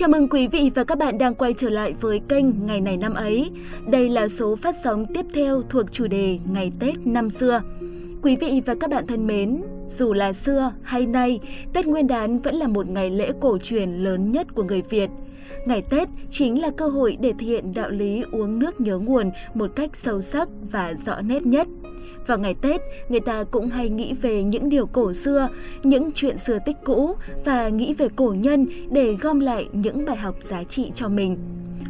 Chào mừng quý vị và các bạn đang quay trở lại với kênh Ngày này năm ấy. Đây là số phát sóng tiếp theo thuộc chủ đề Ngày Tết năm xưa. Quý vị và các bạn thân mến, dù là xưa hay nay, Tết Nguyên đán vẫn là một ngày lễ cổ truyền lớn nhất của người Việt. Ngày Tết chính là cơ hội để thể hiện đạo lý uống nước nhớ nguồn một cách sâu sắc và rõ nét nhất. Vào ngày Tết, người ta cũng hay nghĩ về những điều cổ xưa, những chuyện xưa tích cũ và nghĩ về cổ nhân để gom lại những bài học giá trị cho mình.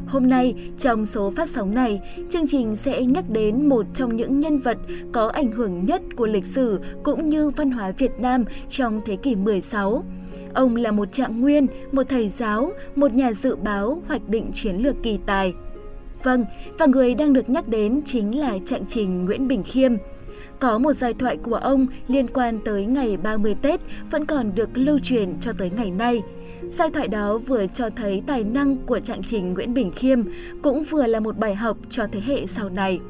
Hôm nay, trong số phát sóng này, chương trình sẽ nhắc đến một trong những nhân vật có ảnh hưởng nhất của lịch sử cũng như văn hóa Việt Nam trong thế kỷ 16. Ông là một trạng nguyên, một thầy giáo, một nhà dự báo hoạch định chiến lược kỳ tài. Vâng, và người đang được nhắc đến chính là trạng trình Nguyễn Bình Khiêm. Có một giai thoại của ông liên quan tới ngày 30 Tết vẫn còn được lưu truyền cho tới ngày nay. Giai thoại đó vừa cho thấy tài năng của trạng trình Nguyễn Bình Khiêm, cũng vừa là một bài học cho thế hệ sau này.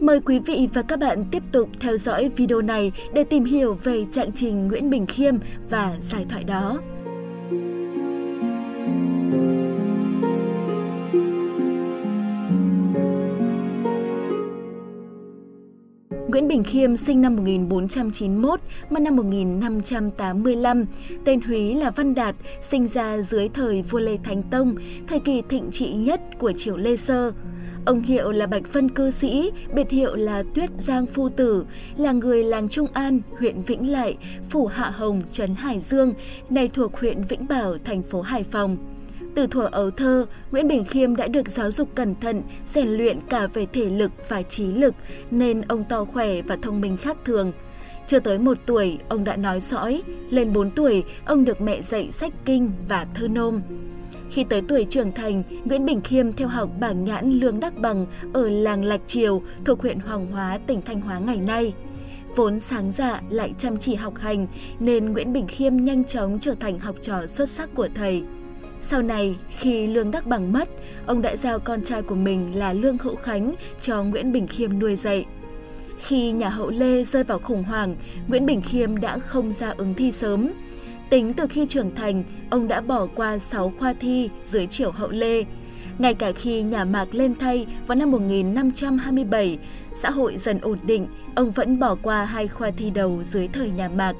Mời quý vị và các bạn tiếp tục theo dõi video này để tìm hiểu về trạng trình Nguyễn Bình Khiêm và giai thoại đó. Nguyễn Bình Khiêm sinh năm 1491, mất năm 1585. Tên Húy là Văn Đạt, sinh ra dưới thời vua Lê Thánh Tông, thời kỳ thịnh trị nhất của triều Lê Sơ. Ông hiệu là Bạch Vân cư sĩ, biệt hiệu là Tuyết Giang Phu Tử, là người làng Trung An, huyện Vĩnh Lại, phủ Hạ Hồng, trấn Hải Dương, nay thuộc huyện Vĩnh Bảo, thành phố Hải Phòng. Từ thuở ấu thơ, Nguyễn Bình Khiêm đã được giáo dục cẩn thận, rèn luyện cả về thể lực và trí lực, nên ông to khỏe và thông minh khác thường. Chưa tới một tuổi, ông đã nói sõi. Lên 4 tuổi, ông được mẹ dạy sách kinh và thơ nôm. Khi tới tuổi trưởng thành, Nguyễn Bình Khiêm theo học bảng nhãn Lương Đắc Bằng ở làng Lạch Triều thuộc huyện Hoàng Hóa, tỉnh Thanh Hóa ngày nay. Vốn sáng dạ lại chăm chỉ học hành nên Nguyễn Bình Khiêm nhanh chóng trở thành học trò xuất sắc của thầy. Sau này, khi Lương Đắc Bằng mất, ông đã giao con trai của mình là Lương Hữu Khánh cho Nguyễn Bình Khiêm nuôi dạy. Khi nhà hậu Lê rơi vào khủng hoảng, Nguyễn Bình Khiêm đã không ra ứng thi sớm. Tính từ khi trưởng thành, ông đã bỏ qua 6 khoa thi dưới triều hậu Lê. Ngay cả khi nhà Mạc lên thay vào năm 1527, xã hội dần ổn định, ông vẫn bỏ qua hai khoa thi đầu dưới thời nhà Mạc.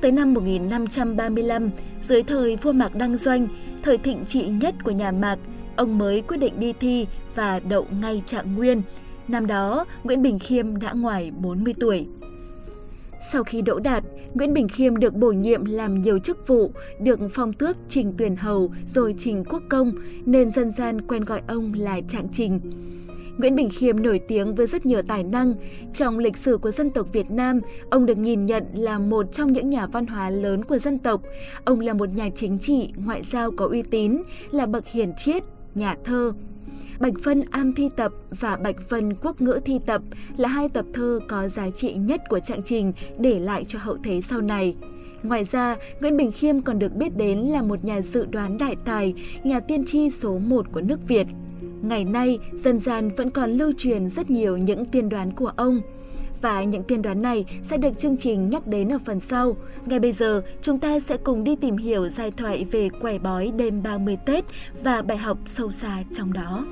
Tới năm 1535, dưới thời vua Mạc Đăng Doanh, thời thịnh trị nhất của nhà Mạc, ông mới quyết định đi thi và đậu ngay trạng nguyên. Năm đó, Nguyễn Bình Khiêm đã ngoài 40 tuổi. Sau khi đỗ đạt, Nguyễn Bình Khiêm được bổ nhiệm làm nhiều chức vụ, được phong tước Trình Tuyển Hầu rồi Trình Quốc Công, nên dân gian quen gọi ông là Trạng Trình. Nguyễn Bình Khiêm nổi tiếng với rất nhiều tài năng. Trong lịch sử của dân tộc Việt Nam, ông được nhìn nhận là một trong những nhà văn hóa lớn của dân tộc. Ông là một nhà chính trị, ngoại giao có uy tín, là bậc hiền triết, nhà thơ. Bạch Vân Am Thi Tập và Bạch Vân Quốc Ngữ Thi Tập là hai tập thơ có giá trị nhất của trạng trình để lại cho hậu thế sau này. Ngoài ra, Nguyễn Bình Khiêm còn được biết đến là một nhà dự đoán đại tài, nhà tiên tri số 1 của nước Việt. Ngày nay, dân gian vẫn còn lưu truyền rất nhiều những tiên đoán của ông. Và những tiên đoán này sẽ được chương trình nhắc đến ở phần sau. Ngay bây giờ, chúng ta sẽ cùng đi tìm hiểu giai thoại về quẻ bói đêm 30 Tết và bài học sâu xa trong đó.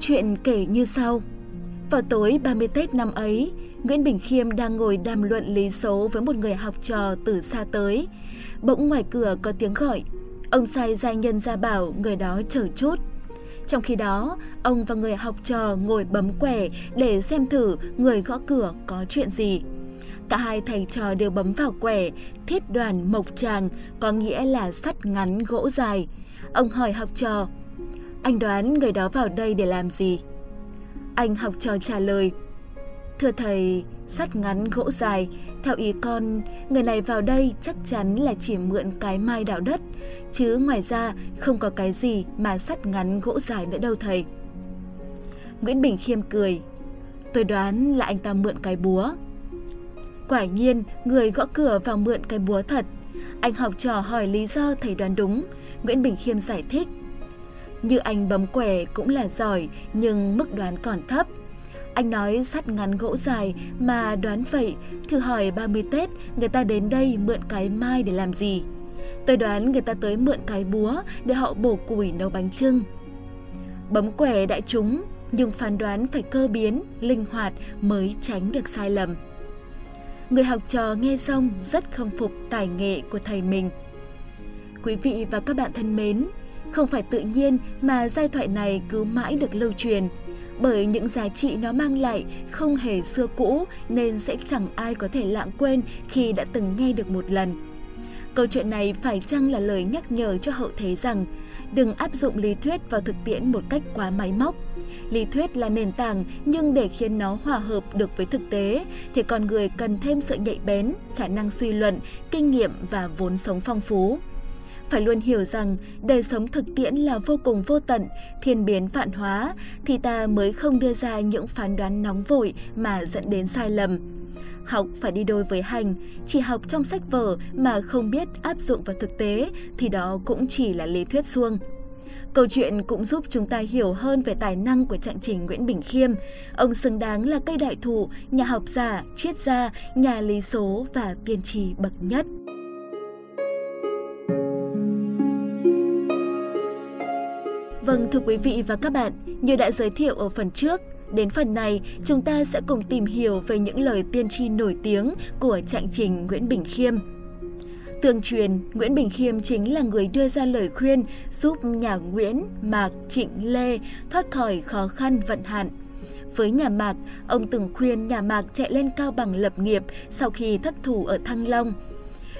Chuyện kể như sau. Vào tối 30 Tết năm ấy, Nguyễn Bình Khiêm đang ngồi đàm luận lý số với một người học trò từ xa tới. Bỗng ngoài cửa có tiếng gọi Ông sai gia nhân ra bảo người đó chờ chút. Trong khi đó, ông và người học trò ngồi bấm quẻ để xem thử người gõ cửa có chuyện gì. Cả hai thầy trò đều bấm vào quẻ, thiết đoàn mộc tràng, có nghĩa là sắt ngắn gỗ dài. Ông hỏi học trò, anh đoán người đó vào đây để làm gì? Anh học trò trả lời, thưa thầy, sắt ngắn gỗ dài, theo ý con, người này vào đây chắc chắn là chỉ mượn cái mai đào đất, chứ ngoài ra không có cái gì mà sắt ngắn gỗ dài nữa đâu thầy. Nguyễn Bình Khiêm cười, tôi đoán là anh ta mượn cái búa. Quả nhiên, người gõ cửa vào mượn cái búa thật. Anh học trò hỏi lý do thầy đoán đúng, Nguyễn Bình Khiêm giải thích. Như anh bấm quẻ cũng là giỏi, nhưng mức đoán còn thấp. Anh nói sắt ngắn gỗ dài mà đoán vậy, thử hỏi 30 Tết người ta đến đây mượn cái mai để làm gì? Tôi đoán người ta tới mượn cái búa để họ bổ củi nấu bánh trưng. Bấm quẻ đại chúng, nhưng phán đoán phải cơ biến, linh hoạt mới tránh được sai lầm. Người học trò nghe xong rất khâm phục tài nghệ của thầy mình. Quý vị và các bạn thân mến, không phải tự nhiên mà giai thoại này cứ mãi được lưu truyền, bởi những giá trị nó mang lại không hề xưa cũ nên sẽ chẳng ai có thể lãng quên khi đã từng nghe được một lần. Câu chuyện này phải chăng là lời nhắc nhở cho hậu thế rằng đừng áp dụng lý thuyết vào thực tiễn một cách quá máy móc. Lý thuyết là nền tảng nhưng để khiến nó hòa hợp được với thực tế thì con người cần thêm sự nhạy bén, khả năng suy luận, kinh nghiệm và vốn sống phong phú phải luôn hiểu rằng đời sống thực tiễn là vô cùng vô tận, thiên biến vạn hóa, thì ta mới không đưa ra những phán đoán nóng vội mà dẫn đến sai lầm. Học phải đi đôi với hành, chỉ học trong sách vở mà không biết áp dụng vào thực tế thì đó cũng chỉ là lý thuyết suông. Câu chuyện cũng giúp chúng ta hiểu hơn về tài năng của trạng trình Nguyễn Bình Khiêm. Ông xứng đáng là cây đại thụ, nhà học giả, triết gia, nhà lý số và tiên tri bậc nhất. Vâng thưa quý vị và các bạn, như đã giới thiệu ở phần trước, Đến phần này, chúng ta sẽ cùng tìm hiểu về những lời tiên tri nổi tiếng của trạng trình Nguyễn Bình Khiêm. Tương truyền, Nguyễn Bình Khiêm chính là người đưa ra lời khuyên giúp nhà Nguyễn, Mạc, Trịnh, Lê thoát khỏi khó khăn vận hạn. Với nhà Mạc, ông từng khuyên nhà Mạc chạy lên cao bằng lập nghiệp sau khi thất thủ ở Thăng Long.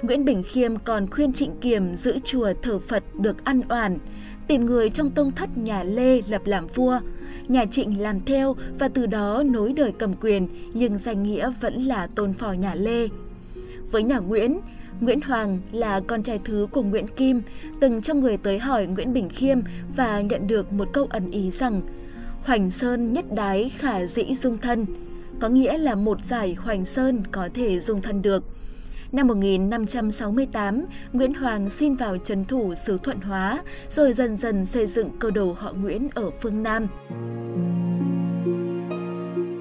Nguyễn Bình Khiêm còn khuyên Trịnh Kiềm giữ chùa thờ Phật được ăn oản, tìm người trong tông thất nhà Lê lập làm vua – nhà Trịnh làm theo và từ đó nối đời cầm quyền, nhưng danh nghĩa vẫn là tôn phò nhà Lê. Với nhà Nguyễn, Nguyễn Hoàng là con trai thứ của Nguyễn Kim, từng cho người tới hỏi Nguyễn Bình Khiêm và nhận được một câu ẩn ý rằng Hoành Sơn nhất đái khả dĩ dung thân, có nghĩa là một giải Hoành Sơn có thể dung thân được. Năm 1568, Nguyễn Hoàng xin vào trấn thủ xứ Thuận Hóa, rồi dần dần xây dựng cơ đồ họ Nguyễn ở phương Nam.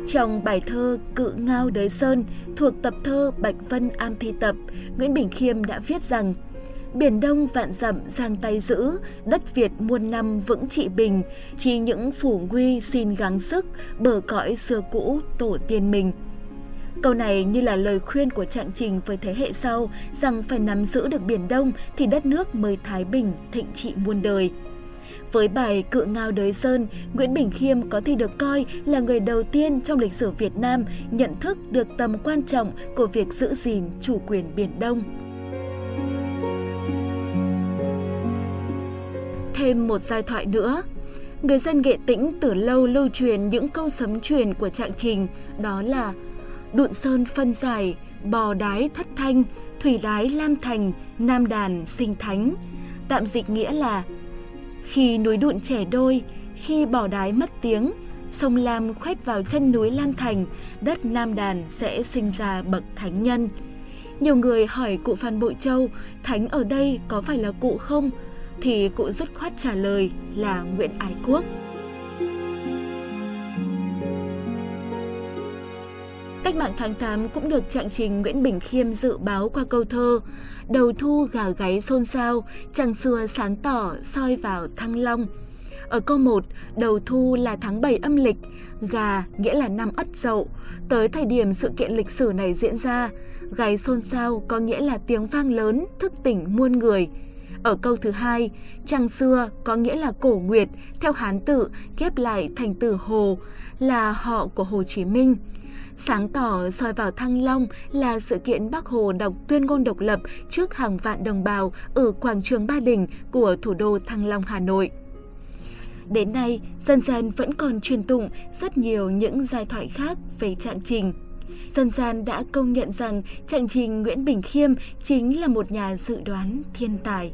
Trong bài thơ Cự Ngao Đới Sơn thuộc tập thơ Bạch Vân Am Thi Tập, Nguyễn Bình Khiêm đã viết rằng Biển Đông vạn dặm giang tay giữ, đất Việt muôn năm vững trị bình, chỉ những phủ nguy xin gắng sức, bờ cõi xưa cũ tổ tiên mình. Câu này như là lời khuyên của trạng trình với thế hệ sau rằng phải nắm giữ được Biển Đông thì đất nước mới thái bình, thịnh trị muôn đời. Với bài Cự Ngao Đới Sơn, Nguyễn Bình Khiêm có thể được coi là người đầu tiên trong lịch sử Việt Nam nhận thức được tầm quan trọng của việc giữ gìn chủ quyền Biển Đông. Thêm một giai thoại nữa, người dân Nghệ Tĩnh từ lâu lưu truyền những câu sấm truyền của trạng trình, đó là Đụn Sơn phân giải, bò đái thất thanh, thủy đái lam thành, nam đàn sinh thánh. Tạm dịch nghĩa là khi núi đụn trẻ đôi, khi bò đái mất tiếng, sông Lam khoét vào chân núi Lam Thành, đất Nam Đàn sẽ sinh ra bậc thánh nhân. Nhiều người hỏi cụ Phan Bội Châu, thánh ở đây có phải là cụ không? Thì cụ dứt khoát trả lời là Nguyễn Ái Quốc. Cách mạng tháng 8 cũng được trạng trình Nguyễn Bình Khiêm dự báo qua câu thơ Đầu thu gà gáy xôn xao, trăng xưa sáng tỏ soi vào thăng long. Ở câu 1, đầu thu là tháng 7 âm lịch, gà nghĩa là năm ất dậu. Tới thời điểm sự kiện lịch sử này diễn ra, gáy xôn xao có nghĩa là tiếng vang lớn, thức tỉnh muôn người. Ở câu thứ hai, trăng xưa có nghĩa là cổ nguyệt, theo Hán tự ghép lại thành từ Hồ, là họ của Hồ Chí Minh. Sáng tỏ soi vào Thăng Long là sự kiện Bác Hồ đọc tuyên ngôn độc lập trước hàng vạn đồng bào ở quảng trường Ba Đình của thủ đô Thăng Long, Hà Nội. Đến nay, dân gian vẫn còn truyền tụng rất nhiều những giai thoại khác về trạng trình. Dân gian đã công nhận rằng trạng trình Nguyễn Bình Khiêm chính là một nhà dự đoán thiên tài.